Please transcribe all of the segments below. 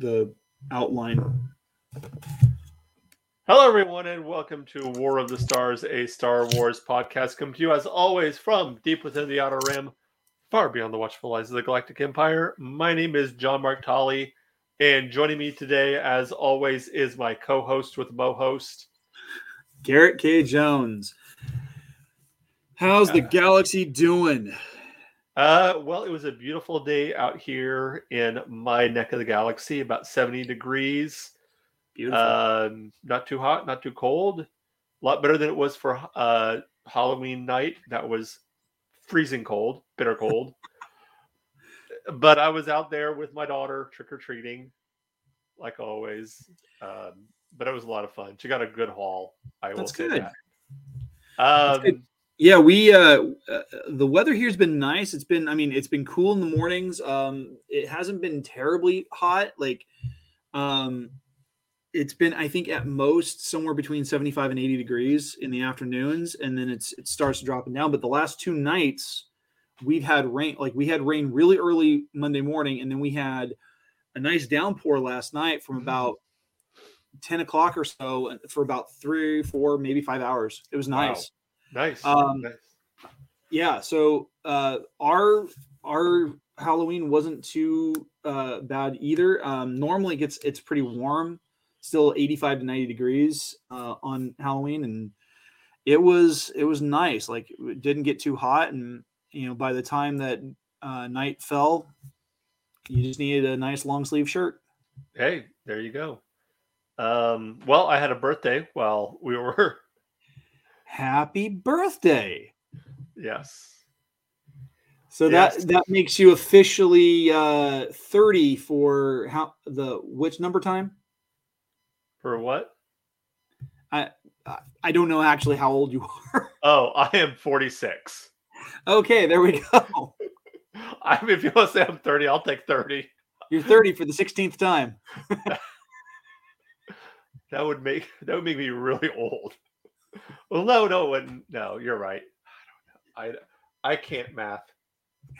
the outline. Hello, everyone, and welcome to War of the Stars, a Star Wars podcast. Come to you, as always, from deep within the Outer Rim, far beyond the watchful eyes of the Galactic Empire. My name is John Mark Tolley, and joining me today, as always, is my co-host with Mo host, Garrett K. Jones. How's the galaxy doing? Uh, well, it was a beautiful day out here in my neck of the galaxy, about 70 degrees. Beautiful. Um, not too hot, not too cold. A lot better than it was for uh, Halloween night. That was freezing cold, bitter cold. but I was out there with my daughter trick or treating, like always. Um, but it was a lot of fun. She got a good haul. I will That's say good. that. That's Um, good. Yeah, we uh, uh the weather here's been nice. It's been I mean, it's been cool in the mornings. Um it hasn't been terribly hot. Like um it's been I think at most somewhere between 75 and 80 degrees in the afternoons and then it's it starts dropping down, but the last two nights we've had rain like we had rain really early Monday morning and then we had a nice downpour last night from Mhm. about 10 o'clock or so for about three, four, maybe five hours. It was Wow. Nice. Um, nice. yeah so uh our our halloween wasn't too uh bad either um normally it gets it's pretty warm still 85 to 90 degrees uh on halloween and it was it was nice like it didn't get too hot and you know by the time that uh night fell you just needed a nice long sleeve shirt Hey, there you go. Um, well, I had a birthday while we were happy birthday yes. So Yes. that that makes you officially uh 30 for how the which number time? For what? I I don't know actually how old you are. Oh, I am 46. okay, there we go. I mean, if you want to say I'm 30, I'll take 30. You're 30 for the 16th time. That would make that would make me really old. Well, no, no, wouldn't. No, you're right. I don't know. I I can't math.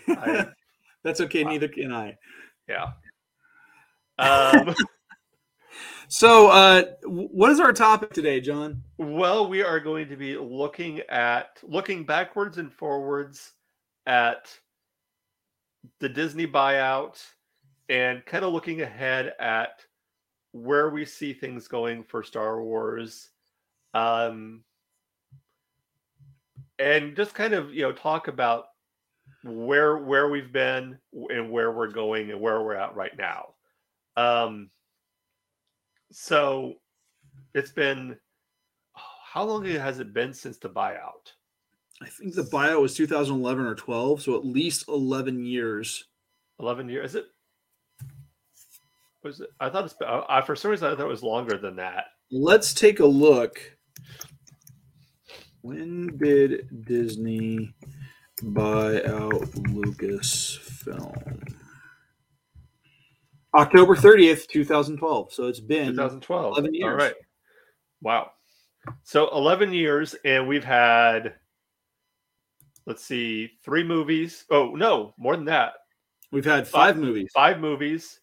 I, That's okay, neither can I. yeah. Um, So, uh what is our topic today, John? well, we are going to be looking at looking backwards and forwards at the Disney buyout and kind of looking ahead at where we see things going for Star Wars. Um and just kind of, you know, talk about where where we've been and where we're going and where we're at right now. Um so it's been how long has it been since the buyout? I think the buyout was 2011 or 12, so at least 11 years. 11 years is it was it i thought it's I, I- for some reason i thought it was longer than that Let's take a look. When did Disney buy out Lucasfilm? October 30th, 2012. So it's been 2012 11 years. right. Wow. So 11 years and we've had let's see three movies. Oh no more than that. We've had five movies, five movies.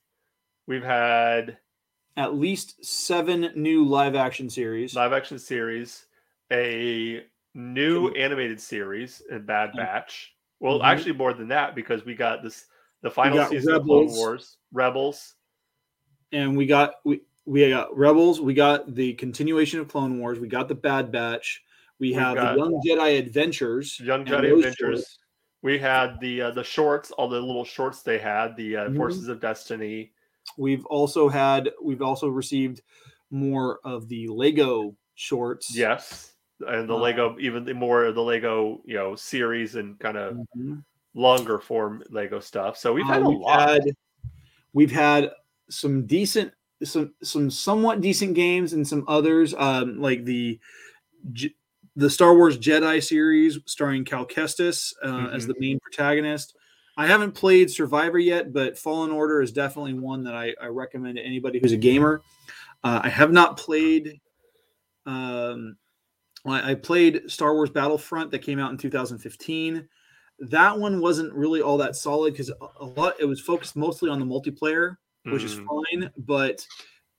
We've had at least seven new live action series. live action series a new animated series in bad batch well Mhm. actually more than that because we got this the final season of clone wars rebels and we got we we got Rebels, we got the continuation of Clone Wars, we got the Bad Batch, we We've have the Young Jedi Adventures, Young Jedi Adventures. shorts. We had the uh, the shorts, all the little shorts they had, the uh, Mhm. Forces of Destiny. We've also had we've also received more of the Lego shorts. Yes, and the Uh, Lego, even the more of the Lego, you know, series and kind of Mhm. longer form Lego stuff. So we've had Uh, a lot. had we've had some decent some some somewhat decent games and some others um like the J- the Star Wars Jedi series starring Cal Kestis uh, as Mhm. the main protagonist. I haven't played Survivor yet, but Fallen Order is definitely one that I, I recommend to anybody who's a gamer. Uh, I have not played. Um, I, I played Star Wars Battlefront that came out in 2015. That one wasn't really all that solid because a, lot it was focused mostly on the multiplayer which is Mhm. fine, but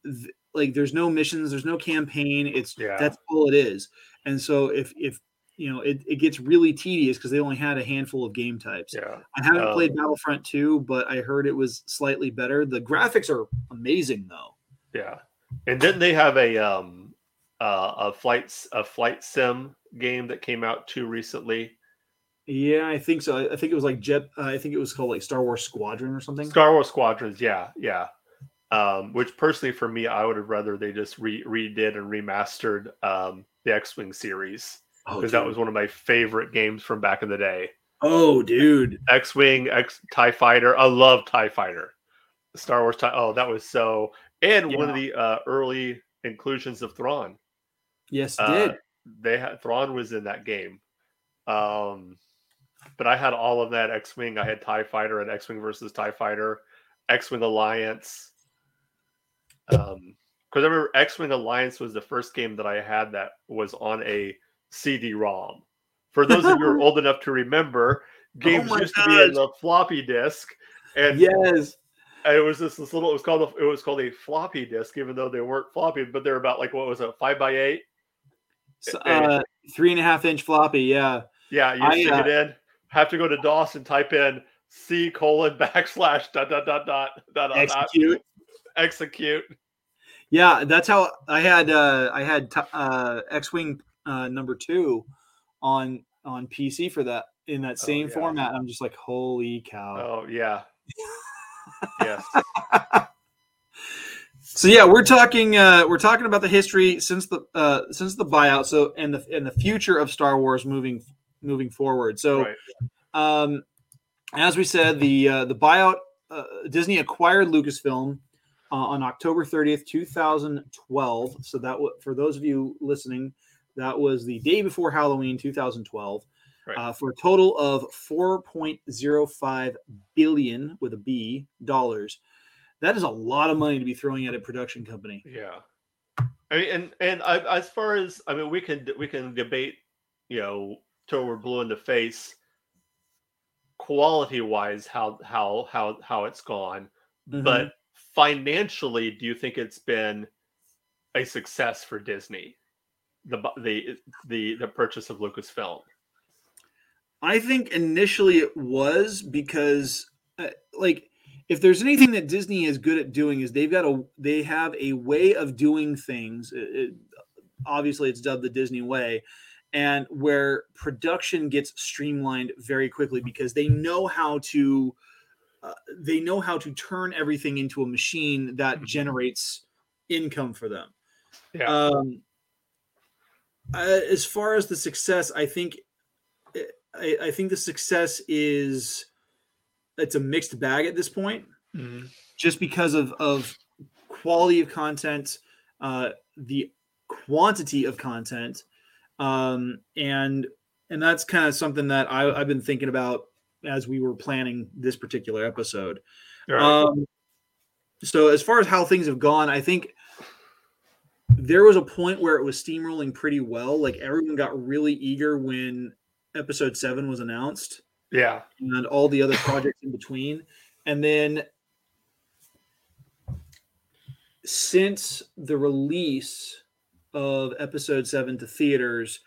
th- like there's no missions, there's no campaign. It's Yeah. that's all it is. And so if if you know it, it gets really tedious because they only had a handful of game types. Yeah. I haven't Um, played Battlefront 2, but I heard it was slightly better. The graphics are amazing though. Yeah. And didn't they have a um uh, a flight a flight sim game that came out too recently? Yeah, I think so. I, think it was like Jet. Uh, I think it was called like Star Wars Squadron or something. Star Wars Squadrons, yeah, yeah. Um, which personally for me, I would have rather they just re- redid and remastered um, the X-wing series Oh, because that was one of my favorite games from back in the day. Oh, dude. X-wing, X Tie Fighter. I love Tie Fighter. Star Wars Tie. Oh, that was so. And one of the uh, early inclusions of Thrawn. Yes, it Uh, did. They had Thrawn was in that game. Um, but I had all of that X-wing. I had Tie Fighter and X-wing versus Tie Fighter, X-wing Alliance. Um, because I remember X-wing Alliance was the first game that I had that was on a CD-ROM. For those of you who are old enough to remember, games Oh used to be in the floppy disk, and Yes. and it was just this little. It was called a, it was called a floppy disk, even though they weren't floppy, but they're about like what was it, five by eight? S- Eh, Uh, three and a half inch floppy. Yeah. Yeah, you I, stick uh, it in. Have to go to DOS and type in C colon backslash dot dot dot dot dot dot Execute. execute. Yeah, that's how I had. Uh, I had t- uh, X Wing uh, number two on on PC for that in that Oh, same yeah. format. I'm just like, holy cow. Oh yeah. yes. So yeah, we're talking uh, we're talking about the history since the uh, since the buyout. So and the and the future of Star Wars moving moving forward. So Right. um, as we said, the uh, the buyout uh, Disney acquired Lucasfilm uh, on October 30th, 2012. So that w- for those of you listening, that was the day before Halloween, 2012. Right. Uh, for a total of 4.05 billion with a B dollars. That is a lot of money to be throwing at a production company. Yeah. I mean, and and I, as far as I mean, we can we can debate, you know, till we're blue in the face, quality wise, how how how how it's gone. Mhm. But financially, do you think it's been a success for Disney? The the the the purchase of Lucasfilm. I think initially it was because, uh, like, if there's anything that Disney is good at doing, is they've got a they have a way of doing things. It- it- obviously, it's dubbed the Disney way, and where production gets streamlined very quickly because they know how to uh, they know how to turn everything into a machine that Mhm. generates income for them. Yeah. Um, uh, as far as the success, I think I, I think the success is it's a mixed bag at this point, just because of of quality of content, uh, the quantity of content, um, and and that's kind of something that I, I've been thinking about as we were planning this particular episode. Right. Um, so as far as how things have gone, I think there was a point where it was steamrolling pretty well. Like everyone got really eager when episode seven was announced yeah. and all the other projects in between. And then since the release of episode seven to theaters,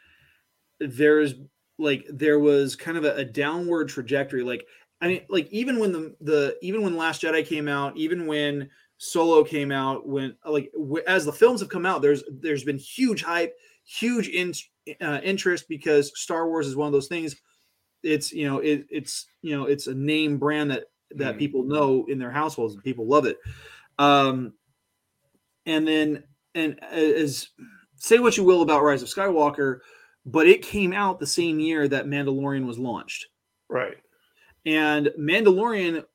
there's like there was kind of a, a downward trajectory. Like I mean, like even when the the even when Last Jedi came out, even when Solo came out, when like as the films have come out, there's there's been huge hype, huge in, uh, interest because Star Wars is one of those things. It's you know it, it's you know it's a name brand that that Mhm. people know in their households and people love it. Um, and then and as say what you will about Rise of Skywalker, but it came out the same year that Mandalorian was launched. Right. And Mandalorian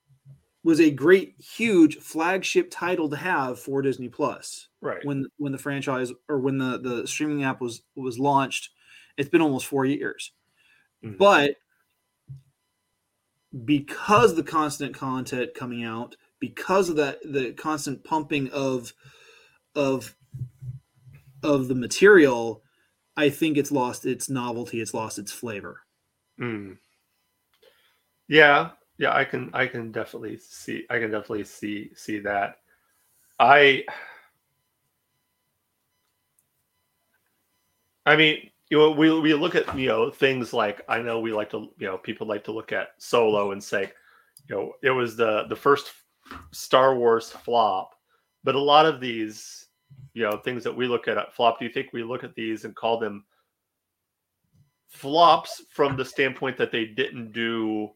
was a great, huge flagship title to have for Disney Plus Right. when when the franchise or when the the streaming app was was launched. It's been almost four years, Mhm. but because the constant content coming out, because of that the constant pumping of of of the material, I think it's lost its novelty. It's lost its flavor. Mm. Yeah, Yeah, I can I can definitely see I can definitely see see that. I I mean, you know, we we look at you know things like I know we like to you know people like to look at Solo and say, you know, it was the the first Star Wars flop, but a lot of these you know things that we look at uh, flop. Do you think we look at these and call them flops from the standpoint that they didn't do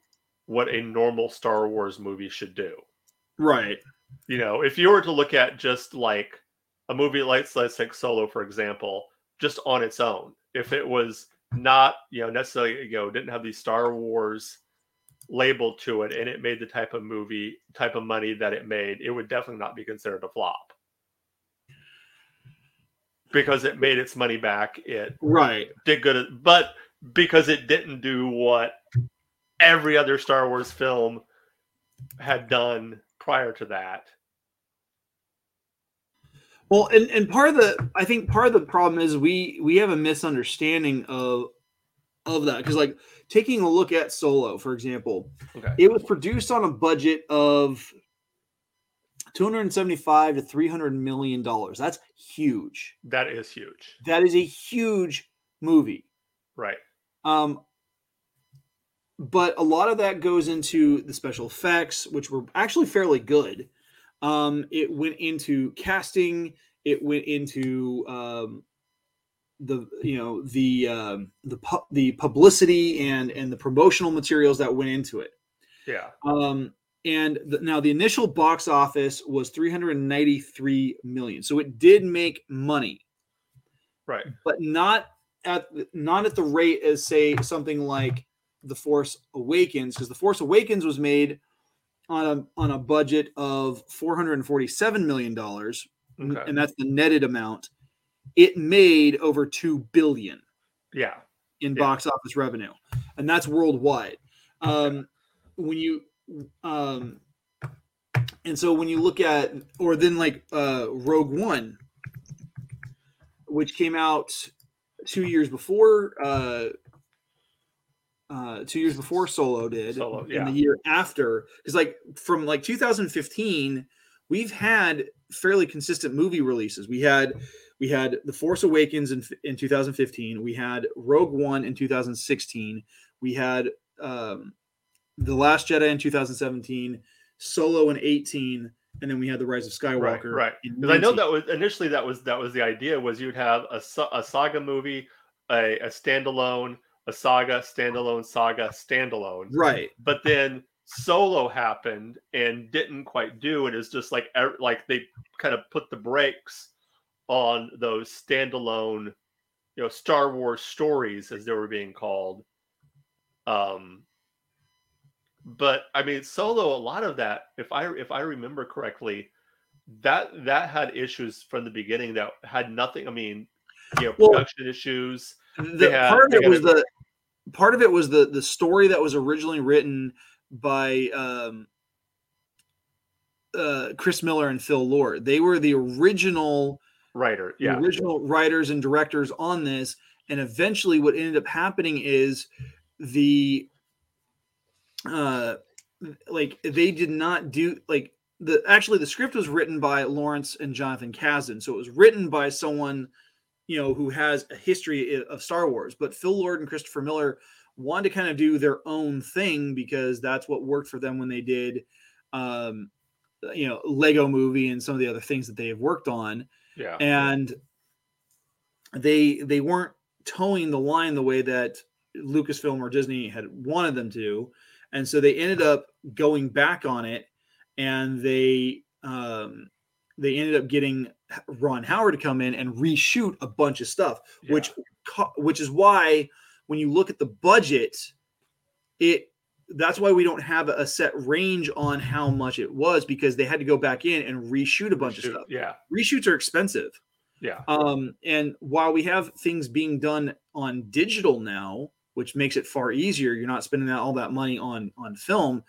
what a normal Star Wars movie should do? Right. You know, if you were to look at just like a movie like let's take Solo for example, just on its own, if it was not you know necessarily you know didn't have these Star Wars labeled to it and it made the type of movie type of money that it made, it would definitely not be considered a flop because it made its money back. It right did good, but because it didn't do what every other Star Wars film had done prior to that. Well, and, and part of the I think part of the problem is we we have a misunderstanding of of that because like taking a look at Solo, for example, okay. it was produced on a budget of 275 to 300 million dollars. That's huge. That is huge. That is a huge movie. Right. Um but a lot of that goes into the special effects, which were actually fairly good. Um, it went into casting. It went into um, the you know the um, the pu- the publicity and and the promotional materials that went into it. Yeah. Um, and the, now the initial box office was 393 million, so it did make money. Right. But not at not at the rate as say something like the Force Awakens, because the Force Awakens was made on a on a budget of 447 million dollars, okay. and that's the netted amount. It made over two billion. Yeah. In yeah. box office revenue, and that's worldwide. Um, when you um, and so when you look at or then like uh, Rogue One, which came out two years before uh, uh, two years before Solo did, Solo, yeah. and the year after, because like from like 2015, we've had fairly consistent movie releases. We had we had The Force Awakens in in 2015. We had Rogue One in 2016. We had um, The Last Jedi in 2017. Solo in 18 and then we had the rise of skywalker right because i know that was initially that was that was the idea was you'd have a, a saga movie a, a standalone a saga standalone saga standalone. Right. But then solo happened and didn't quite do it. Is just like like they kind of put the brakes on those standalone you know star wars stories as they were being called. Um but i mean solo a lot of that if i if i remember correctly that that had issues from the beginning that had nothing i mean you know production well, issues. the had, part of it was the part of it was the the story that was originally written by um, uh, Chris Miller and Phil Lord. They were the original writer, yeah, original writers and directors on this. And eventually, what ended up happening is the uh, like they did not do like the actually the script was written by Lawrence and Jonathan Kasdan, so it was written by someone you know, who has a history of Star Wars. But Phil Lord and Christopher Miller wanted to kind of do their own thing because that's what worked for them when they did, um, you know, Lego Movie and some of the other things that they have worked on. Yeah, and they they weren't towing the line the way that Lucasfilm or Disney had wanted them to, and so they ended up going back on it, and they um, they ended up getting Ron Howard to come in and reshoot a bunch of stuff, yeah. which which is why when you look at the budget, it that's why we don't have a set range on how much it was because they had to go back in and reshoot a bunch reshoot, of stuff. Yeah, reshoots are expensive. Yeah. Um, and while we have things being done on digital now, which makes it far easier, you're not spending all that money on on film.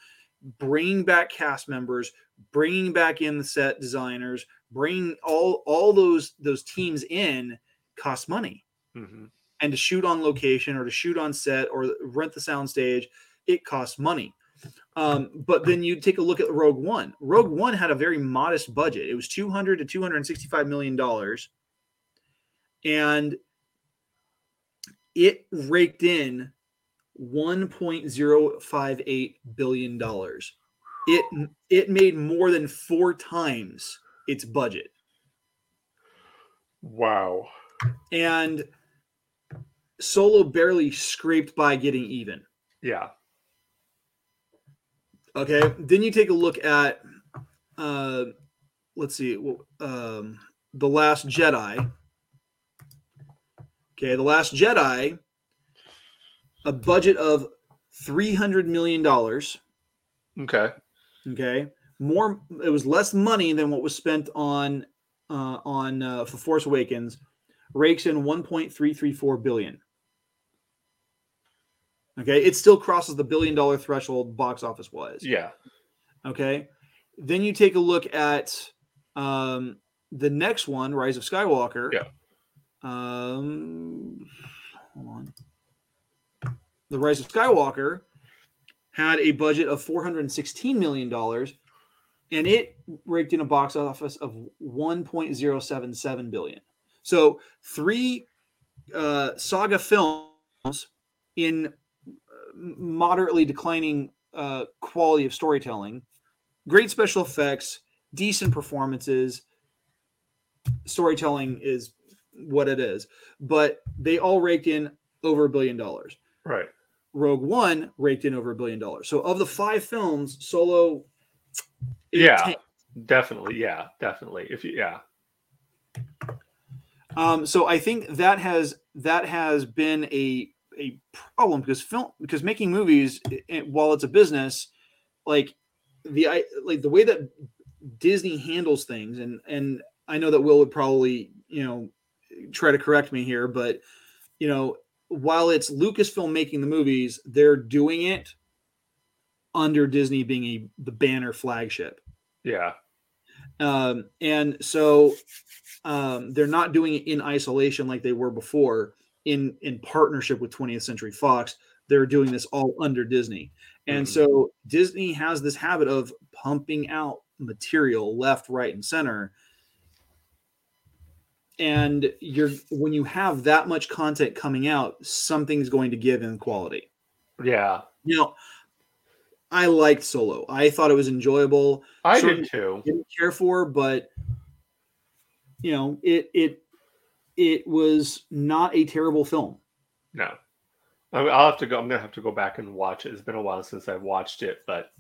Bringing back cast members, bringing back in the set designers, bringing all all those those teams in costs money. Mm-hmm. And to shoot on location or to shoot on set or rent the sound stage, it costs money. Um, but then you take a look at Rogue One. Rogue One had a very modest budget. It was 200 to 265 million dollars, and it raked in 1.058 billion dollars. It it made more than four times its budget. Wow. And Solo barely scraped by getting even. Yeah. Okay. Then you take a look at, uh, let's see, um, The Last Jedi. Okay. The Last Jedi, a budget of $300 million. Okay. Okay. More, it was less money than what was spent on, uh, on, uh, for Force Awakens, rakes in 1.334 billion. Okay, it still crosses the billion dollar threshold box office wise. Yeah. Okay. Then you take a look at um, the next one, Rise of Skywalker. Yeah. Um, hold on. The Rise of Skywalker had a budget of $416 million and it raked in a box office of 1.077 billion. So three uh, saga films in moderately declining uh, quality of storytelling, great special effects, decent performances. Storytelling is what it is, but they all raked in over a billion dollars. Right. Rogue One raked in over a billion dollars. So of the five films, Solo. Yeah, tanked. definitely. Yeah, definitely. If you, yeah. Um, so I think that has that has been a a problem because film because making movies while it's a business like the I like the way that Disney handles things and and I know that Will would probably you know try to correct me here but you know while it's Lucasfilm making the movies they're doing it under Disney being a the banner flagship yeah um and so um they're not doing it in isolation like they were before in in partnership with 20th Century Fox. They're doing this all under Disney. And mm-hmm. so Disney has this habit of pumping out material left, right, and center. And you're when you have that much content coming out, something's going to give in quality. Yeah. You know, I liked Solo. I thought it was enjoyable. I Certainly did too. Didn't care for, but you know, it it it was not a terrible film. No, I will have to go. I'm gonna have to go back and watch it. It's been a while since I've watched it, but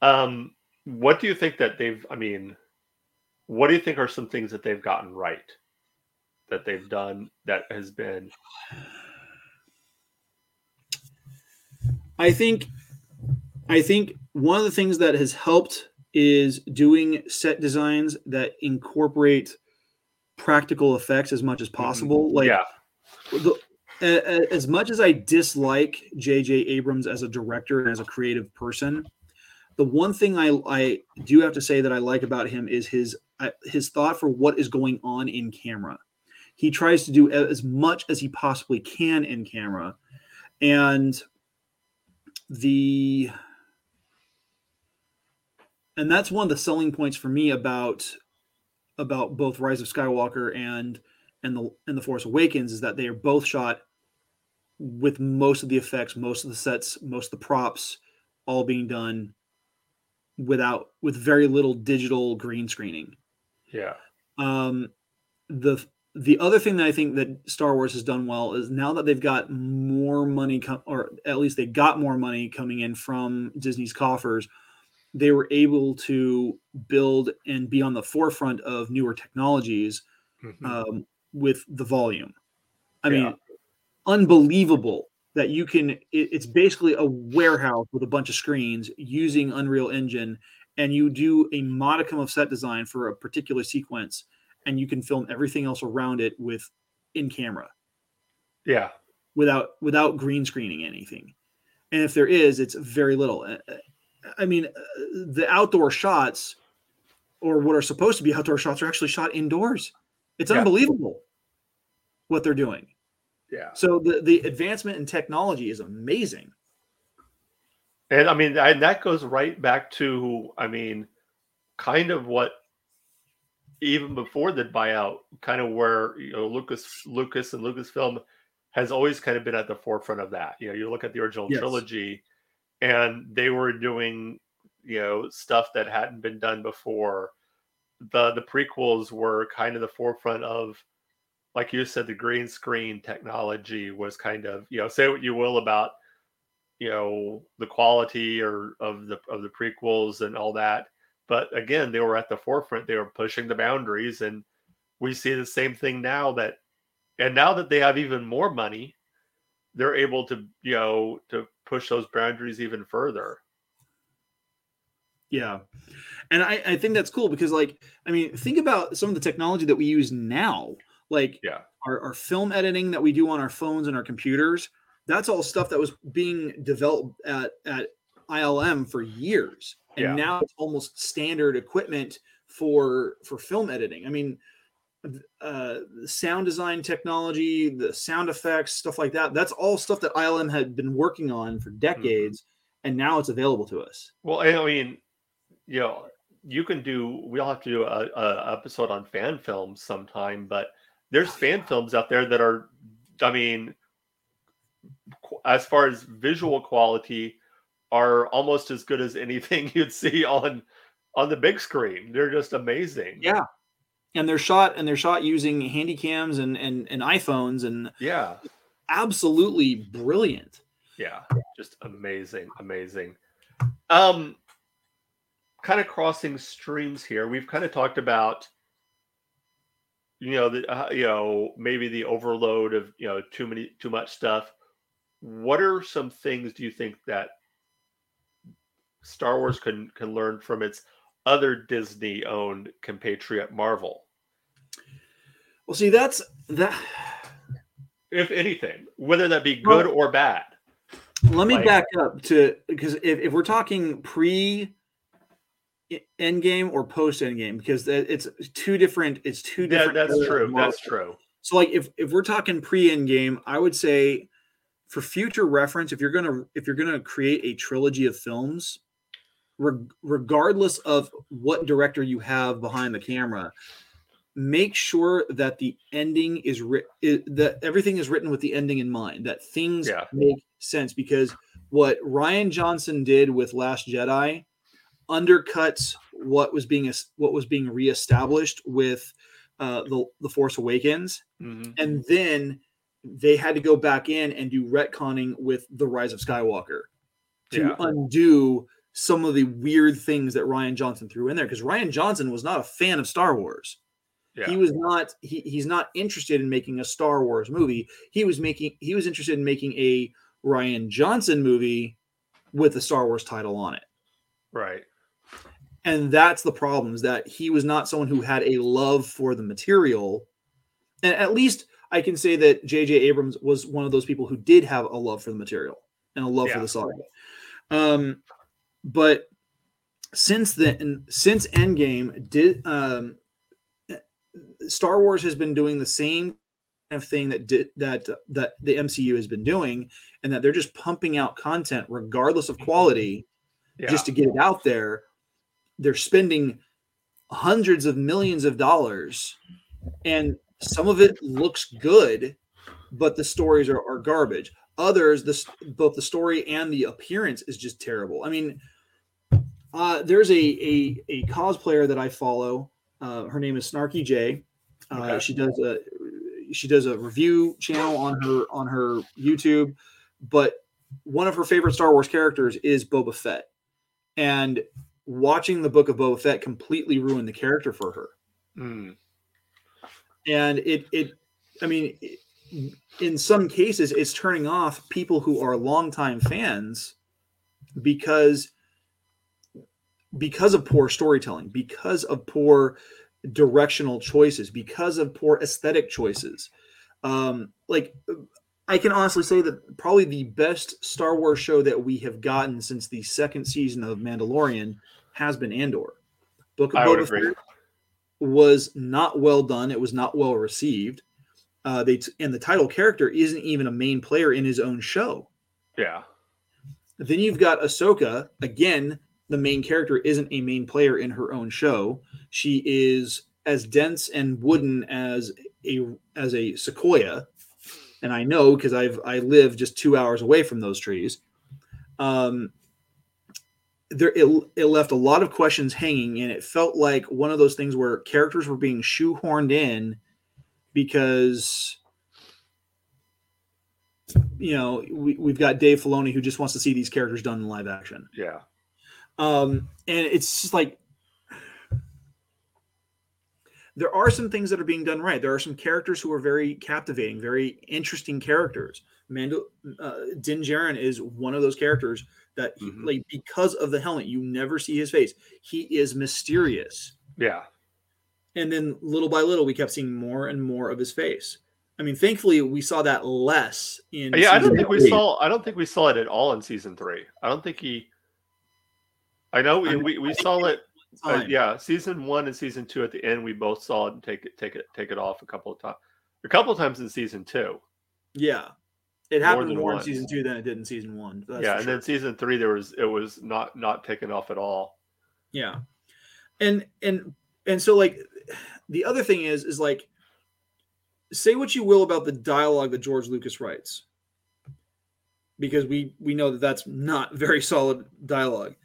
um, what do you think that they've? I mean, what do you think are some things that they've gotten right that they've done that has been? I think, I think one of the things that has helped is doing set designs that incorporate practical effects as much as mm-hmm. possible. Like, yeah. The, as much as I dislike J.J. Abrams as a director and as a creative person, the one thing I, I do have to say that I like about him is his his thought for what is going on in camera. He tries to do as much as he possibly can in camera, and the and that's one of the selling points for me about about both Rise of Skywalker and and the and the Force Awakens is that they are both shot with most of the effects, most of the sets, most of the props, all being done without with very little digital green screening. Yeah. Um, the the other thing that I think that Star Wars has done well is now that they've got more money, com- or at least they got more money coming in from Disney's coffers they were able to build and be on the forefront of newer technologies mm-hmm. um, with the volume. I yeah. mean, unbelievable that you can. It, it's basically a warehouse with a bunch of screens using Unreal Engine, and you do a modicum of set design for a particular sequence, and you can film everything else around it with in camera. Yeah, without without green screening anything, and if there is, it's very little. I mean, uh, the outdoor shots or what are supposed to be outdoor shots are actually shot indoors. It's yeah. unbelievable what they're doing. Yeah. So the the advancement in technology is amazing. And I mean, and that goes right back to, I mean, kind of what even before the buyout, kind of where you know Lucas, Lucas, and Lucasfilm has always kind of been at the forefront of that. You know, you look at the original yes. trilogy, and they were doing you know stuff that hadn't been done before. The the prequels were kind of the forefront of, like you said, the green screen technology was kind of you know say what you will about you know the quality or of the of the prequels and all that but again they were at the forefront they were pushing the boundaries and we see the same thing now that and now that they have even more money they're able to you know to push those boundaries even further. Yeah. And I, I think that's cool because like i mean think about some of the technology that we use now. Like yeah. our, our film editing that we do on our phones and our computers that's all stuff that was being developed at, at ILM for years. And yeah. now it's almost standard equipment for for film editing. I mean, uh, sound design technology, the sound effects, stuff like that. That's all stuff that ILM had been working on for mm-hmm. decades, mm-hmm. and now it's available to us. Well, I mean, you know, you can do. We'll have to do a, a episode on fan films sometime, but there's fan films out there that are, I mean, as far as visual quality, are almost as good as anything you'd see on on the big screen. They're just amazing. Yeah. And they're shot and they're shot using handy cams and and, and iPhones and yeah. Absolutely brilliant. Yeah. Just amazing, amazing. Um kind of crossing streams here. We've kind of talked about you know the uh, you know maybe the overload of you know too many too much stuff what are some things do you think that Star Wars can can learn from its other Disney owned compatriot Marvel? Well, see, that's that. If anything, whether that be good well, or bad. Let me like, back up to because if, if we're talking pre Endgame or post Endgame, because it's two different. It's two different. that's true. That's true. So, like, if if we're talking pre Endgame, I would say for future reference, if you're gonna if you're gonna create a trilogy of films, re- regardless of what director you have behind the camera, make sure that the ending is written that everything is written with the ending in mind. That things yeah. make sense because what Rian Johnson did with Last Jedi undercuts what was being what was being reestablished with uh, the the Force Awakens, mm-hmm. and then they had to go back in and do retconning with the Rise of Skywalker to yeah. undo some of the weird things that Rian Johnson threw in there because Rian Johnson was not a fan of Star Wars. Yeah. He was not he, he's not interested in making a Star Wars movie. He was making he was interested in making a Rian Johnson movie with a Star Wars title on it. Right. And that's the problem is that he was not someone who had a love for the material. And at least I can say that J.J. Abrams was one of those people who did have a love for the material and a love yeah. for the saga. Um, but since then, since Endgame, did um, Star Wars has been doing the same kind of thing that did that that the MCU has been doing, and that they're just pumping out content regardless of quality, yeah. just to get it out there. They're spending hundreds of millions of dollars, and some of it looks good, but the stories are, are garbage. Others, this both the story and the appearance is just terrible. I mean, uh, there's a, a a cosplayer that I follow. Uh, her name is Snarky J. Uh, okay. She does a she does a review channel on her on her YouTube, but one of her favorite Star Wars characters is Boba Fett, and watching the book of Boba Fett completely ruined the character for her. Mm and it it i mean in some cases it's turning off people who are longtime fans because because of poor storytelling because of poor directional choices because of poor aesthetic choices um like i can honestly say that probably the best star wars show that we have gotten since the second season of mandalorian has been andor book of I Boba Fett was not well done. It was not well received. Uh, they t- and the title character isn't even a main player in his own show. Yeah. Then you've got Ahsoka. Again, the main character isn't a main player in her own show. She is as dense and wooden as a as a sequoia, and I know because I've I live just two hours away from those trees. Um, there it, it left a lot of questions hanging, and it felt like one of those things where characters were being shoehorned in because you know we, we've got Dave Filoni who just wants to see these characters done in live action. Yeah. Um, and it's just like there are some things that are being done right. There are some characters who are very captivating, very interesting characters. Mando, uh, Din Djarin is one of those characters that, he, Mhm. like, because of the helmet, you never see his face. He is mysterious, Yeah. and then little by little, we kept seeing more and more of his face. I mean, thankfully, we saw that less in. Yeah, I don't think we saw. I don't think we saw it at all in season three. I don't think he. I know we we, we saw it. uh, yeah, season one and season two at the end, we both saw it and take it, take it, take it off a couple of times. A couple of times in season two. yeah. It happened than more in season two than it did in season one. that's yeah, and then season three, there was it was not not taken off at all. Yeah. And and and so like the other thing is is like say what you will about the dialogue that George Lucas writes. Because we we know that that's not very solid dialogue.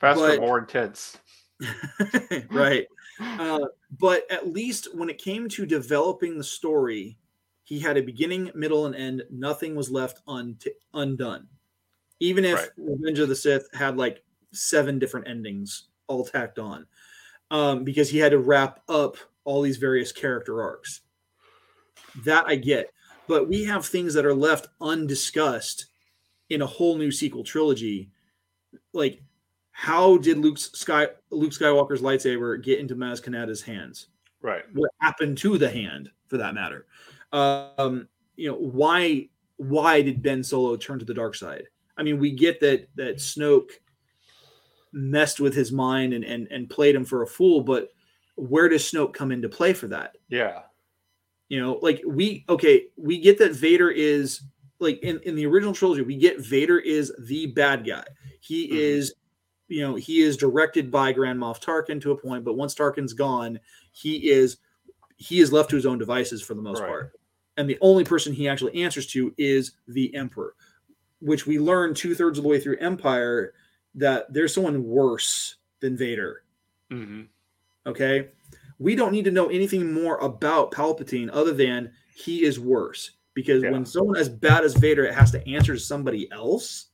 Faster, But- more intense. right. Uh, but at least when it came to developing the story, he had a beginning, middle, and end. Nothing was left un- undone. Even if Right. Revenge of the Sith had like seven different endings all tacked on, um, because he had to wrap up all these various character arcs. That I get. But we have things that are left undiscussed in a whole new sequel trilogy. Like, how did Luke's Sky Luke Skywalker's lightsaber get into Maz Kanata's hands? Right. What happened to the hand, for that matter? Um, you know, why why did Ben Solo turn to the dark side? I mean, we get that that Snoke messed with his mind and and, and played him for a fool, but where does Snoke come into play for that? Yeah. You know, like we okay, we get that Vader is like in, in the original trilogy, we get Vader is the bad guy. He Mhm. is, you know, he is directed by Grand Moff Tarkin to a point, but once Tarkin's gone, he is he is left to his own devices for the most Right. part. And the only person he actually answers to is the Emperor, which we learn two thirds of the way through Empire that there's someone worse than Vader. hmm Okay. We don't need to know anything more about Palpatine other than he is worse. Because Yeah. when someone as bad as Vader has to answer to somebody else,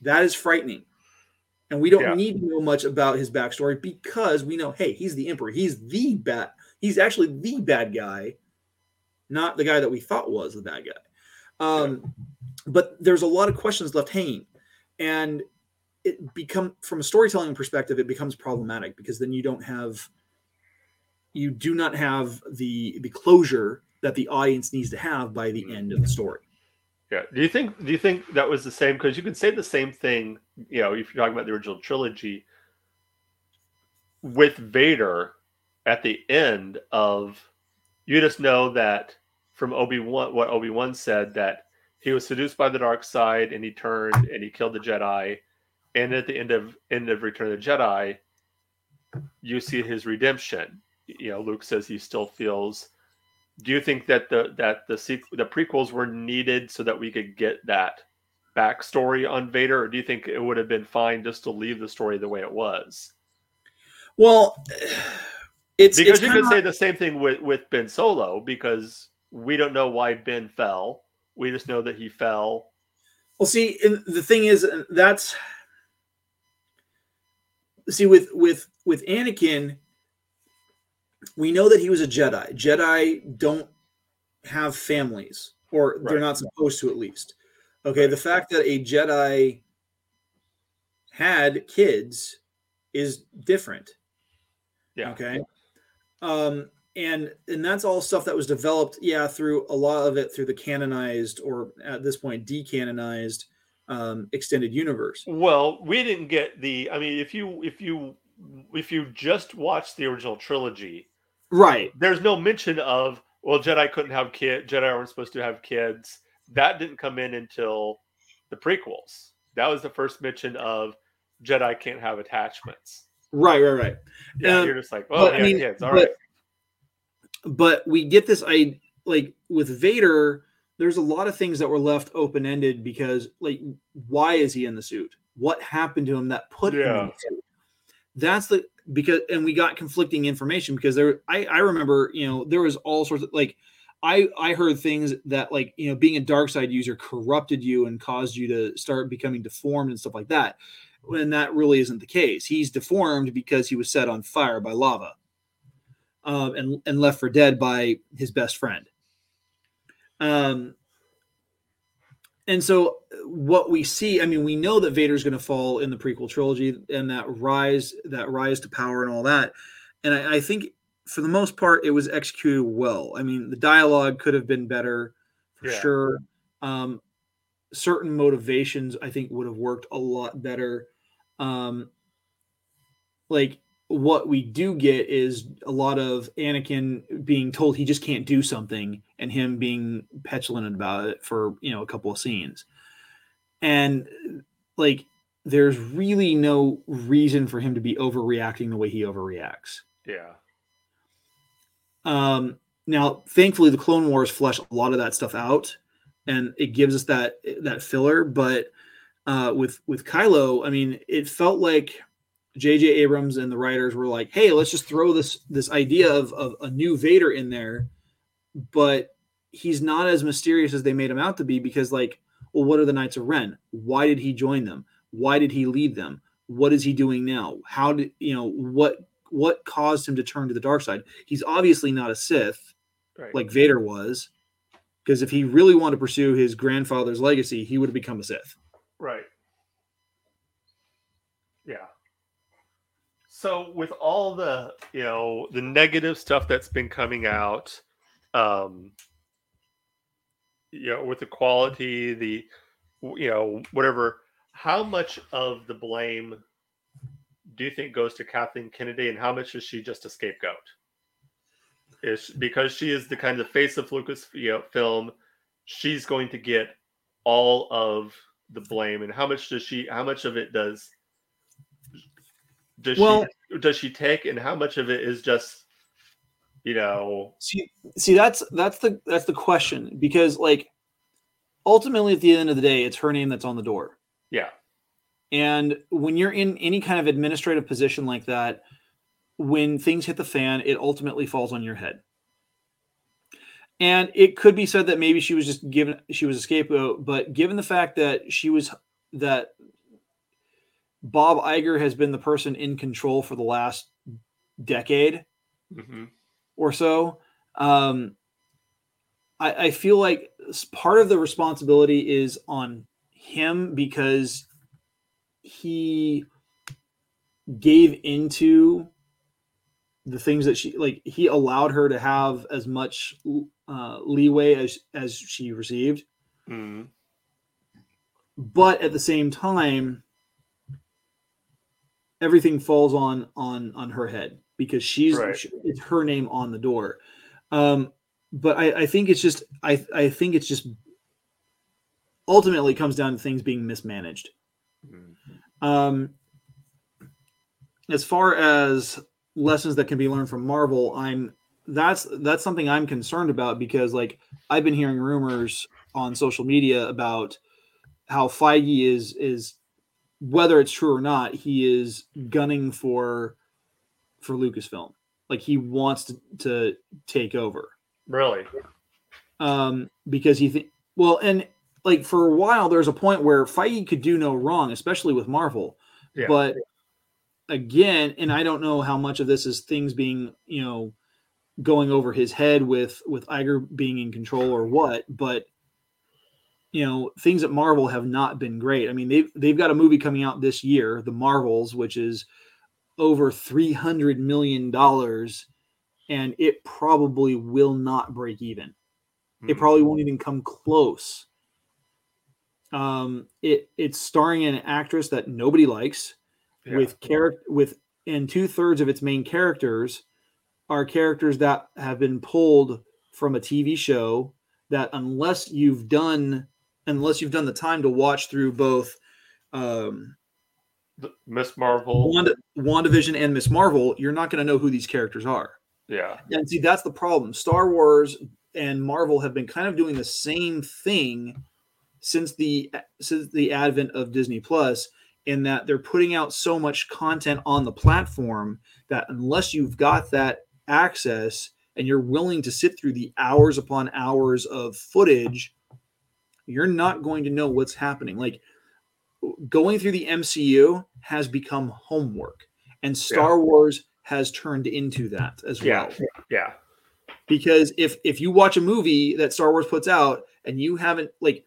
that is frightening. And we don't Yeah. need to know much about his backstory because we know, hey, he's the Emperor. He's the bad. He's actually the bad guy, not the guy that we thought was the bad guy. Um, But there's a lot of questions left hanging, and it become from a storytelling perspective, it becomes problematic because then you don't have, you do not have the the closure that the audience needs to have by the end of the story. Yeah. Do you think do you think that was the same? Because you could say the same thing, you know, if you're talking about the original trilogy with Vader at the end of you just know that from Obi-Wan what Obi-Wan said that he was seduced by the dark side and he turned and he killed the Jedi. And at the end of end of Return of the Jedi, you see his redemption. You know, Luke says he still feels do you think that the that the sequ- the prequels were needed so that we could get that backstory on Vader, or do you think it would have been fine just to leave the story the way it was? Well, it's Because it's you could say the same thing with with Ben Solo, because we don't know why Ben fell. We just know that he fell. Well, see, the thing is, uh, that's see with with with Anakin, we know that he was a Jedi. Jedi don't have families, or they're not supposed to, at least. Okay, Right. the fact that a Jedi had kids is different. Yeah. Okay. Um, and and that's all stuff that was developed, yeah, through a lot of it through the canonized or at this point decanonized um, extended universe. Well, we didn't get the. I mean, if you if you if you just watch the original trilogy, Right. there's no mention of well jedi couldn't have kids jedi weren't supposed to have kids that didn't come in until the prequels that was the first mention of Jedi can't have attachments. Right, right, right. Yeah, Um, you're just like, oh but, I yeah, mean, kids, all but- right. but we get this i like with vader there's a lot of things that were left open-ended because like why is he in the suit what happened to him that put him in the suit that's the because and we got conflicting information because there i i remember you know there was all sorts of like i i heard things that like you know being a dark side user corrupted you and caused you to start becoming deformed and stuff like that when that really isn't the case he's deformed because he was set on fire by lava um, and and left for dead by his best friend. Um, and so what we see, I mean, we know that Vader's going to fall in the prequel trilogy and that rise, that rise to power and all that. And I, I think for the most part, it was executed well. I mean, the dialogue could have been better for Yeah. sure. Um, certain motivations, I think, would have worked a lot better. Um, like what we do get is a lot of Anakin being told he just can't do something and him being petulant about it for, you know, a couple of scenes. And like there's really no reason for him to be overreacting the way he overreacts. Yeah. Um, now, thankfully, the Clone Wars flesh a lot of that stuff out, and it gives us that that filler. But uh, with with Kylo, I mean, it felt like J.J. Abrams and the writers were like, "Hey, let's just throw this this idea of, of a new Vader in there," but he's not as mysterious as they made him out to be because, like, well, what are the Knights of Ren? Why did he join them? Why did he lead them? What is he doing now? How did you know what what caused him to turn to the dark side? He's obviously not a Sith Right. like Vader was, because if he really wanted to pursue his grandfather's legacy, he would have become a Sith. Right. Yeah. So with all the, you know, the negative stuff that's been coming out, um, you know, with the quality, the, you know, whatever, how much of the blame do you think goes to Kathleen Kennedy and how much is she just a scapegoat? Is because she is the kind of face of Lucas you know, film, she's going to get all of the blame and how much does she how much of it does does Well- she does she take and how much of it is just you know See, see, that's that's the that's the question because like ultimately at the end of the day, it's her name that's on the door. yeah And when you're in any kind of administrative position like that, when things hit the fan, it ultimately falls on your head. And it could be said that maybe she was just given she was a scapegoat, but given the fact that she was that Bob Iger has been the person in control for the last decade hmm or so, um, I, I feel like part of the responsibility is on him because he gave into the things that she like he allowed her to have as much uh, leeway as as she received. Hmm but at the same time everything falls on on on her head because she's Right. she- it's her name on the door. Um but i i think it's just i i think it's just ultimately comes down to things being mismanaged um as far as lessons that can be learned from marvel i'm that's that's something i'm concerned about because like i've been hearing rumors on social media about how Feige is is whether it's true or not, he is gunning for for Lucasfilm. Like he wants to, to take over. really Um because he think well and like for a while there's a point where Feige could do no wrong, especially with Marvel. yeah But again, and I don't know how much of this is things being, you know, going over his head with with Iger being in control or what, but you know, things at Marvel have not been great. I mean, they've they've got a movie coming out this year, The Marvels, which is over three hundred million dollars, and it probably will not break even. It Mhm. probably won't even come close. Um, it it's starring an actress that nobody likes Yeah. with character with and two thirds of its main characters are characters that have been pulled from a TV show that unless you've done unless you've done the time to watch through both um, Miss Marvel. Wanda, WandaVision and Miss Marvel, you're not going to know who these characters are. Yeah. And see, that's the problem. Star Wars and Marvel have been kind of doing the same thing since the since the advent of Disney Plus, in that they're putting out so much content on the platform that unless you've got that access and you're willing to sit through the hours upon hours of footage, you're not going to know what's happening. Like going through the MCU has become homework, and Star Wars has turned into that as Yeah. well Yeah. because if if you watch a movie that Star Wars puts out and you haven't like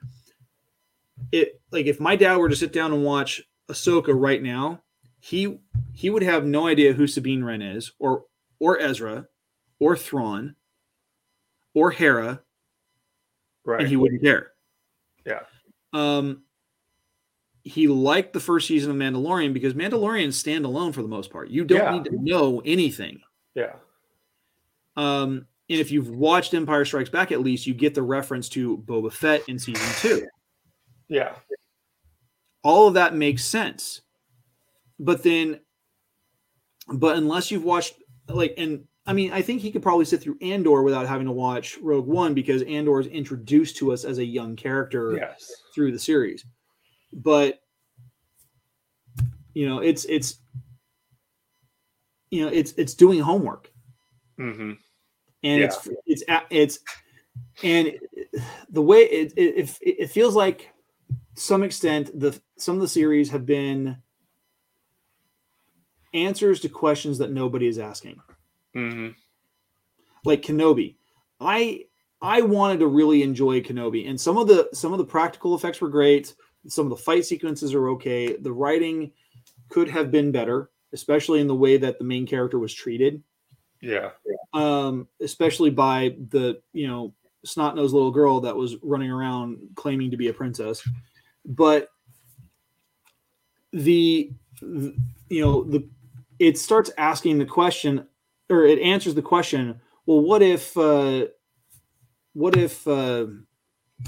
it like if my dad were to sit down and watch Ahsoka right now, he he would have no idea who Sabine Wren is or or Ezra or Thrawn or Hera Right. and he wouldn't care. Yeah. Um he liked the first season of Mandalorian because Mandalorians stand alone for the most part. You don't Yeah. need to know anything. yeah. Um, and if you've watched Empire Strikes Back, at least you get the reference to Boba Fett in season two. Yeah. All of that makes sense. But then, but unless you've watched, like, and I mean, I think he could probably sit through Andor without having to watch Rogue One because Andor is introduced to us as a young character Yes. through the series. But you know, it's it's you know, it's it's doing homework. hmm and it's it's it's and the way it it, it it feels like some extent the some of the series have been answers to questions that nobody is asking. Hmm like kenobi. I i wanted to really enjoy kenobi and some of the some of the practical effects were great. Some of the fight sequences are okay. The writing could have been better especially in the way that the main character was treated. Yeah. um, especially by the you know snot nosed little girl that was running around claiming to be a princess. But the, the- you know the it starts asking the question, or it answers the question. Well, what if uh, what if uh,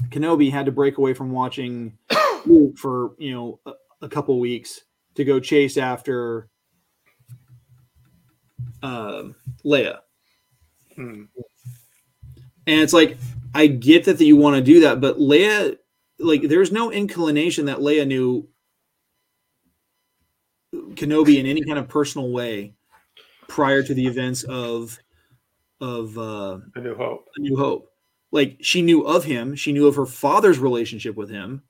Kenobi had to break away from watching Luke for you know a, a couple weeks to go chase after um, Leia? Mm. And it's like, I get that, that you want to do that, but Leia, like, there's no inclination that Leia knew Kenobi in any kind of personal way prior to the events of of uh, A New Hope. A New Hope. Like, she knew of him, she knew of her father's relationship with him,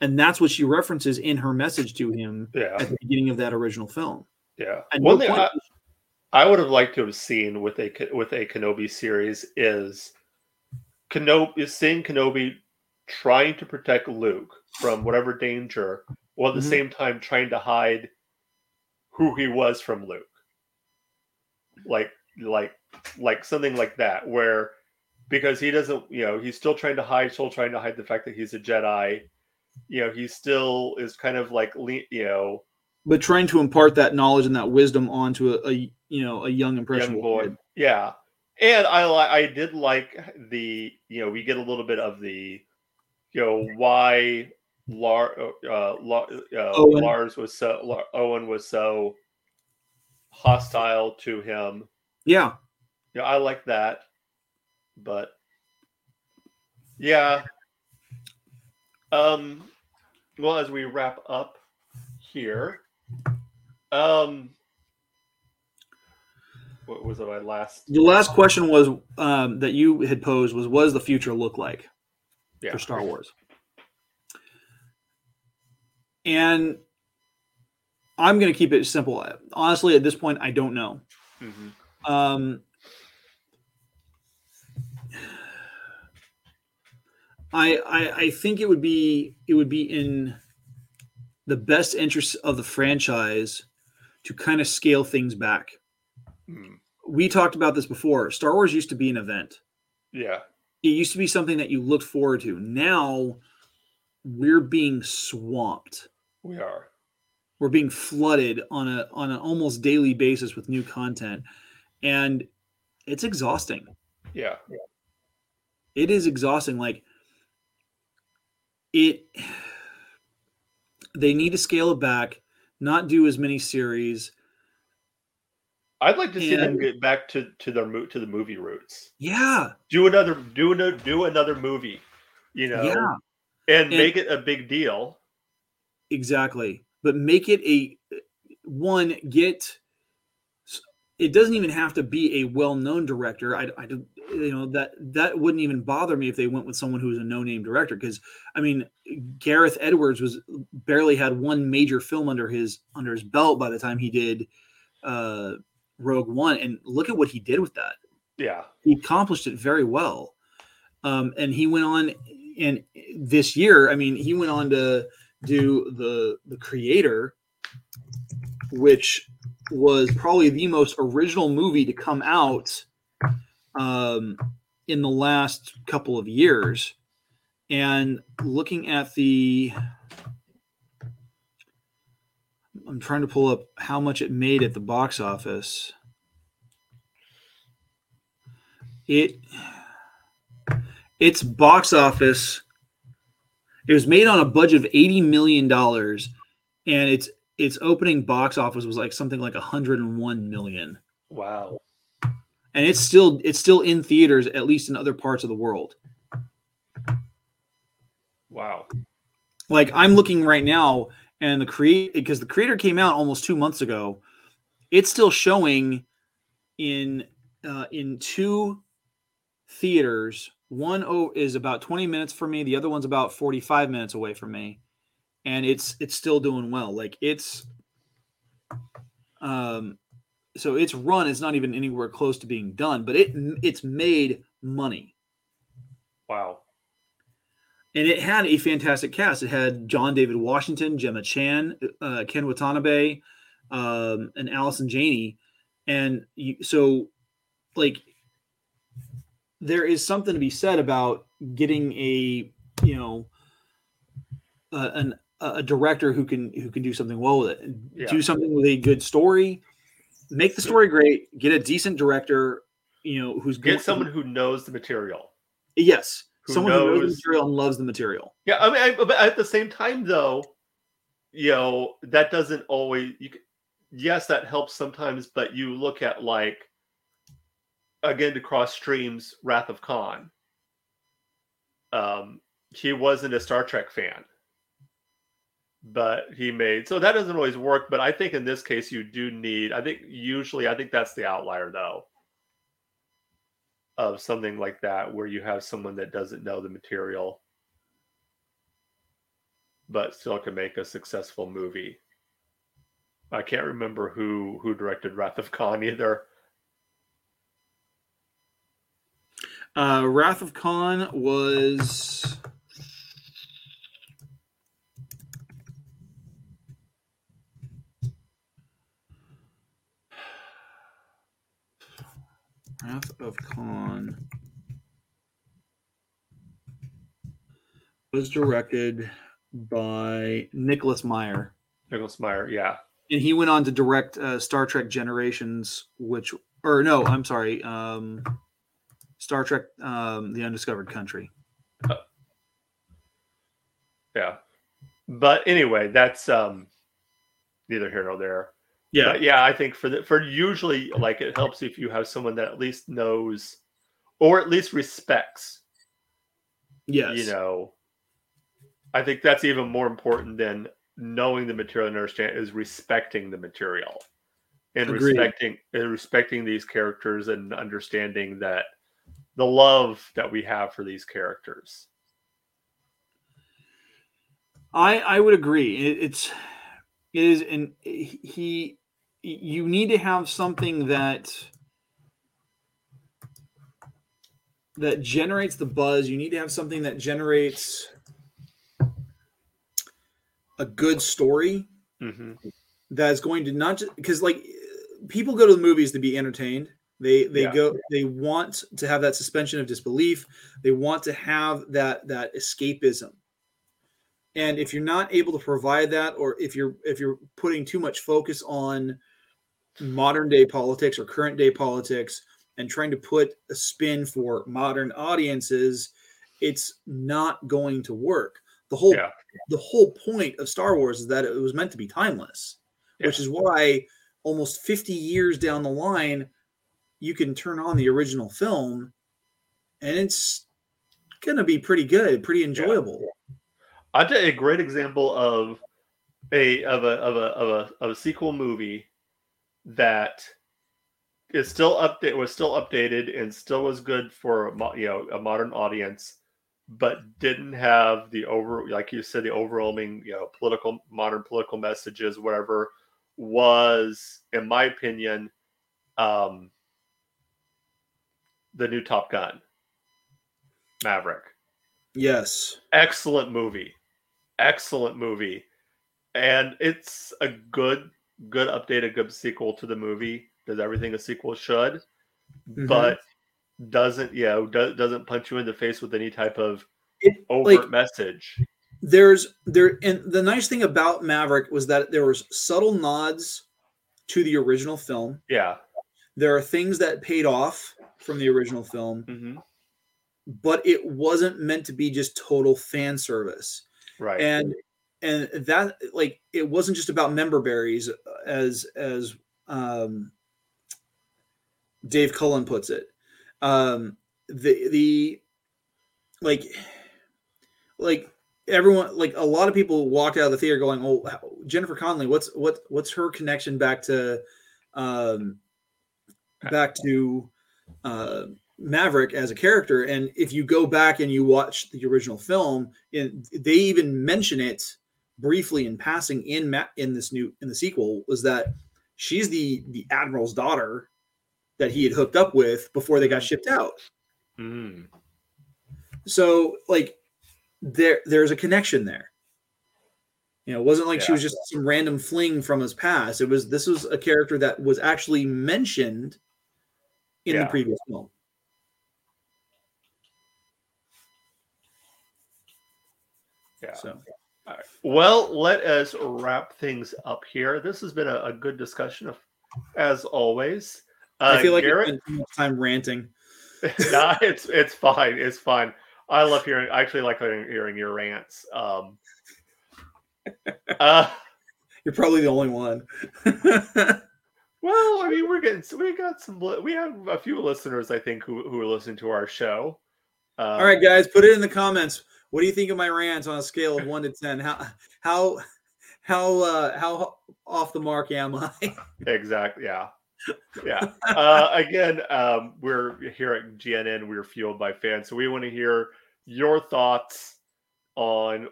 and that's what she references in her message to him Yeah. at the beginning of that original film. Yeah. At One no thing point- I, I would have liked to have seen with a with a Kenobi series is Kenobi is seeing Kenobi trying to protect Luke from whatever danger, while at the Mhm. same time trying to hide who he was from Luke. Like like like something like that, where because he doesn't, you know, he's still trying to hide, still trying to hide the fact that he's a Jedi. You know, he still is kind of like, you know, But trying to impart that knowledge and that wisdom onto a, a you know a young young boy. kid. Yeah, and I I did like the you know we get a little bit of the you know why Lar, uh, Lar, uh, Lars was so Lar, Owen was so hostile to him. Yeah, Yeah, I like that, but yeah. Um, well, as we wrap up here, um, what was it? My last The last question was um, that you had posed was, "What does the future look like yeah. for Star Wars?" And I'm going to keep it simple. Honestly, at this point, I don't know. Mhm. Um, I, I I think it would be it would be in the best interest of the franchise to kind of scale things back. Mm. We talked about this before. Star Wars used to be an event. Yeah, It used to be something that you looked forward to. Now we're being swamped. we are. We're being flooded on a on an almost daily basis with new content. And it's exhausting. Yeah, it is exhausting like it they need to scale it back, not do as many series. I'd like to see them get back to to their mo- to the movie roots. Yeah, Do another do another do another movie, you know, yeah, and, And- make it a big deal. exactly. But make it a one get. It doesn't even have to be a well-known director. I, I don't- you know that that wouldn't even bother me if they went with someone who was a no-name director. Because I mean, Gareth Edwards was barely had one major film under his under his belt by the time he did uh, Rogue One, and look at what he did with that. Yeah, he accomplished it very well. Um, and he went on, and this year, I mean, he went on to do the the Creator, which was probably the most original movie to come out um, in the last couple of years. And looking at the, I'm trying to pull up how much it made at the box office. It its box office it was made on a budget of 80 million dollars and its its opening box office was like something like 101 million wow. and it's still it's still in theaters at least in other parts of the world Wow. like i'm looking right now and the create because the creator came out almost two months ago it's still showing in uh, in two theaters. One o- is about 20 minutes for me. The other one's about 45 minutes away from me. And it's it's still doing well. Like it's um so its run is not even anywhere close to being done but it it's made money. Wow. And it had a fantastic cast. It had John David Washington, Gemma Chan, uh, Ken Watanabe, um, and Allison Janney, and you, so like there is something to be said about getting a you know uh, an a director who can who can do something well with it, Yeah. do something with a good story, make the story great, get a decent director, you know, who's good Get going- someone who knows the material. yes, who someone who knows the material and loves the material. Yeah, I mean, I, but at the same time, though, you know, that doesn't always. You, yes, that helps sometimes, but you look at like again to cross streams, Wrath of Khan. Um, he wasn't a Star Trek fan, but he made so that doesn't always work. But I think in this case, you do need. I think usually, I think that's the outlier, though. Of something like that, where you have someone that doesn't know the material but still can make a successful movie. I can't remember who who directed Wrath of Khan either. Uh, Wrath of Khan was. Wrath of Khan was directed by Nicholas Meyer. Nicholas Meyer, yeah. and he went on to direct uh, Star Trek Generations, which or no, I'm sorry, um, Star Trek: um, The Undiscovered Country. Yeah. But anyway, that's um neither here nor there. Yeah, But yeah, I think for the for usually like it helps if you have someone that at least knows or at least respects, yes, you know. I think that's even more important than knowing the material and understand is respecting the material. And Agreed. respecting and respecting these characters and understanding that the love that we have for these characters. I I would agree. It, it's it is, and he you need to have something that that generates the buzz. You need to have something that generates a good story hmm that is going to not just because like people go to the movies to be entertained they they Yeah. go they want to have that suspension of disbelief they want to have that that escapism and if you're not able to provide that or if you're if you're putting too much focus on modern day politics or current day politics and trying to put a spin for modern audiences it's not going to work The whole Yeah. the whole point of Star Wars is that it was meant to be timeless, which is why almost 50 years down the line, you can turn on the original film and it's gonna be pretty good, pretty enjoyable. I'd tell you a great example of a of a of a of a of a sequel movie that is still update was still updated and still was good for a you know a modern audience, but didn't have the over like you said the overwhelming you know political modern political messages whatever was in my opinion um the new Top Gun Maverick. Yes. excellent movie. Excellent movie. And it's a good good update, a good sequel to the movie does everything a sequel should Mhm. but doesn't you know do, doesn't punch you in the face with any type of It- overt like- message there's there and the nice thing about Maverick was that there was subtle nods to the original film. yeah There are things that paid off from the original film, hmm but it wasn't meant to be just total fan service. right And and that like it wasn't just about member berries as as um Dave Cullen puts it. Um the the like like everyone like a lot of people walked out of the theater going oh jennifer connelly what's what what's her connection back to um back to uh maverick as a character and if you go back and you watch the original film and they even mention it briefly in passing in in this new in the sequel was that she's the the admiral's daughter that he had hooked up with before they got shipped out Mm. so like there there's a connection there. You know, it wasn't like she was just some random fling from his past. It was this was a character that was actually mentioned in the previous film. yeah So. Well, let us wrap things up here. This has been a, a good discussion, of, as always. Uh, I feel like Garrett, too much time ranting. nah, it's it's fine. It's fine. I love hearing. I actually like hearing, hearing your rants. Um, uh, You're probably the only one. well, I mean, we're getting. We got some. We have a few listeners, I think, who who listen to our show. Um, All right, guys, put it in the comments. What do you think of my rants on a scale of one to ten? How how how uh, how off the mark am I? Exactly. Yeah. Yeah. Uh, again, um, we're here at GNN. We're fueled by fans, so we want to hear your thoughts on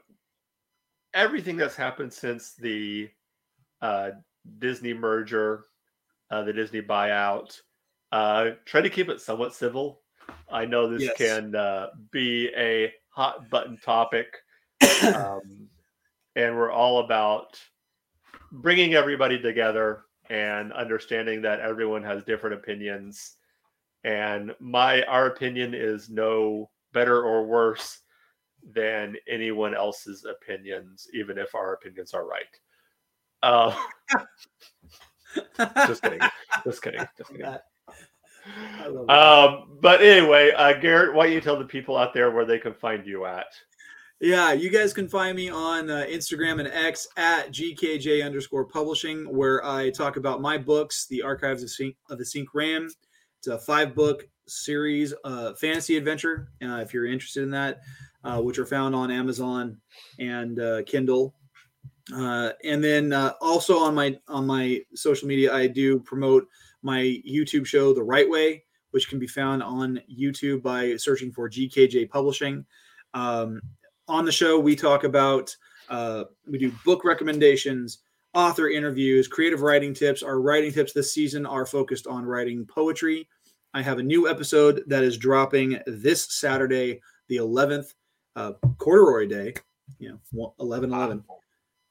everything that's happened since the uh, Disney merger, uh, the Disney buyout. Uh, try to keep it somewhat civil. I know this Yes. can uh, be a hot button topic, um, and we're all about bringing everybody together and understanding that everyone has different opinions and my our opinion is no better or worse than anyone else's opinions even if our opinions are right uh, just kidding just kidding just kidding I love that. Um, but anyway uh, garrett why don't you tell the people out there where they can find you at Yeah, you guys can find me on uh, Instagram and X at gkj underscore publishing, where I talk about my books, The Archives of, of the Sync Ram. It's a five book series, uh, fantasy adventure, uh, if you're interested in that, uh, which are found on Amazon and uh, Kindle. Uh, and then uh, also on my on my social media, I do promote my YouTube show, The Right Way, which can be found on YouTube by searching for GKJ Publishing. Um, on the show we talk about uh, we do book recommendations author interviews creative writing tips. Our writing tips this season are focused on writing poetry. I have a new episode that is dropping this saturday the 11th uh, corduroy day you know 11 11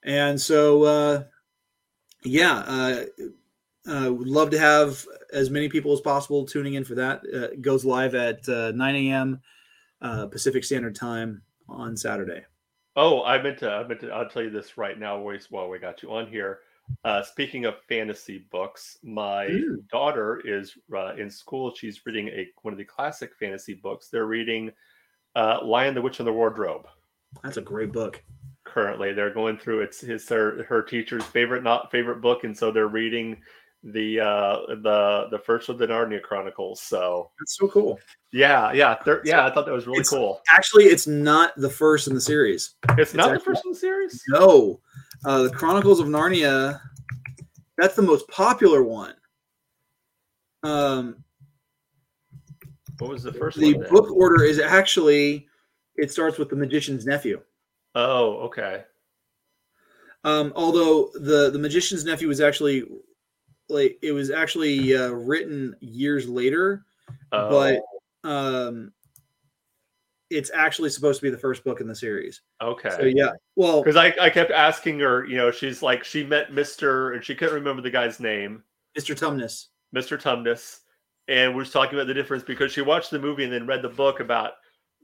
and so uh, yeah uh, uh, would love to have as many people as possible tuning in for that uh, it goes live at uh, 9 a.m uh, pacific standard time on Saturday. Oh, I meant to. I meant to. I'll tell you this right now. While we got you on here, uh, speaking of fantasy books, my Mm. daughter is uh, in school. She's reading a one of the classic fantasy books. They're reading uh, "Lion, the Witch, and the Wardrobe." That's a great book. Currently, they're going through it's his her, her teacher's favorite not favorite book, and so they're reading the uh the the first of the Narnia Chronicles. So That's so cool. yeah, yeah, they're- yeah. I thought that was really It's- cool. Actually, it's not the first in the series. It's not the actually- first in the series. No, uh, the Chronicles of Narnia. That's the most popular one. Um, What was the first the one? book order is actually it starts with the magician's nephew. Oh, okay. Um, although the the magician's nephew was actually like it was actually uh, written years later, Oh, but um, it's actually supposed to be the first book in the series. okay. So yeah, well, Because I, I kept asking her, you know, she's like, she met Mr. and she couldn't remember the guy's name, Mr. Tumnus. Mr. Tumnus. And we was talking about the difference because she watched the movie and then read the book about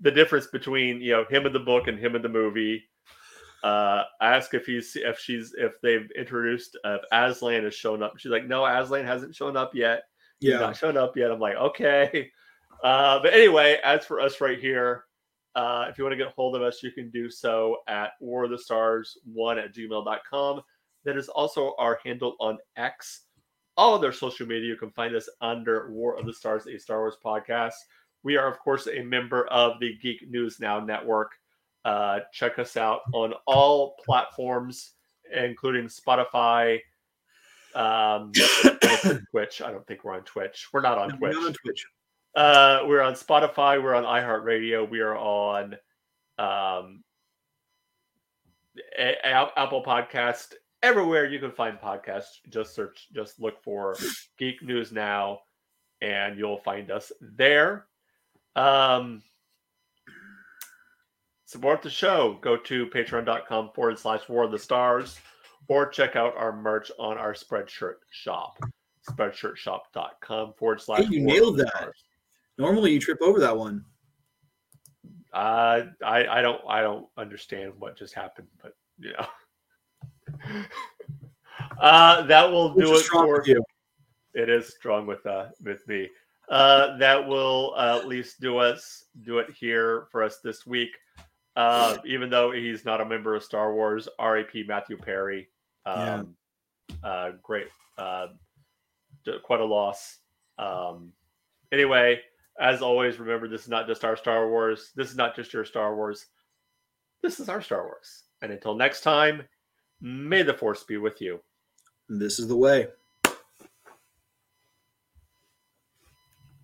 the difference between, you know, him in the book and him in the movie. Uh, I asked if he's, if she's, if they've introduced, uh, if Aslan has shown up. She's like, no, Aslan hasn't shown up yet. He's Yeah, not shown up yet. I'm like, okay. Uh, but anyway, as for us right here, uh, if you want to get a hold of us, you can do so at war of the stars one at gmail.com. That is also our handle on X. All of their social media, you can find us under War of the Stars, a Star Wars podcast. We are, of course, a member of the Geek News Now network. Uh, check us out on all platforms, including Spotify, um, Twitch. I don't think we're on Twitch. We're not on No, Twitch. not on Twitch. Uh, we're on Spotify. We're on iHeartRadio. We are on um, a- a- Apple Podcast. Everywhere you can find podcasts, just search, just look for Geek News Now, and you'll find us there. Um, support the show. Go to patreon.com forward slash war of the stars, or check out our merch on our Spreadshirt shop. Spreadshirtshop.com forward slash. you War of nailed the that. Stars. Normally, you trip over that one. Uh, I I don't I don't understand what just happened, but you know. uh, that will do it for you. it is strong with uh with me. Uh, that will uh, at least do us do it here for us this week. Uh, even though he's not a member of Star Wars, R.A.P. Matthew Perry. Um, uh, great, uh, quite a loss. Um, anyway, as always, remember this is not just our Star Wars. This is not just your Star Wars. This is our Star Wars. And until next time, may the Force be with you. This is the way.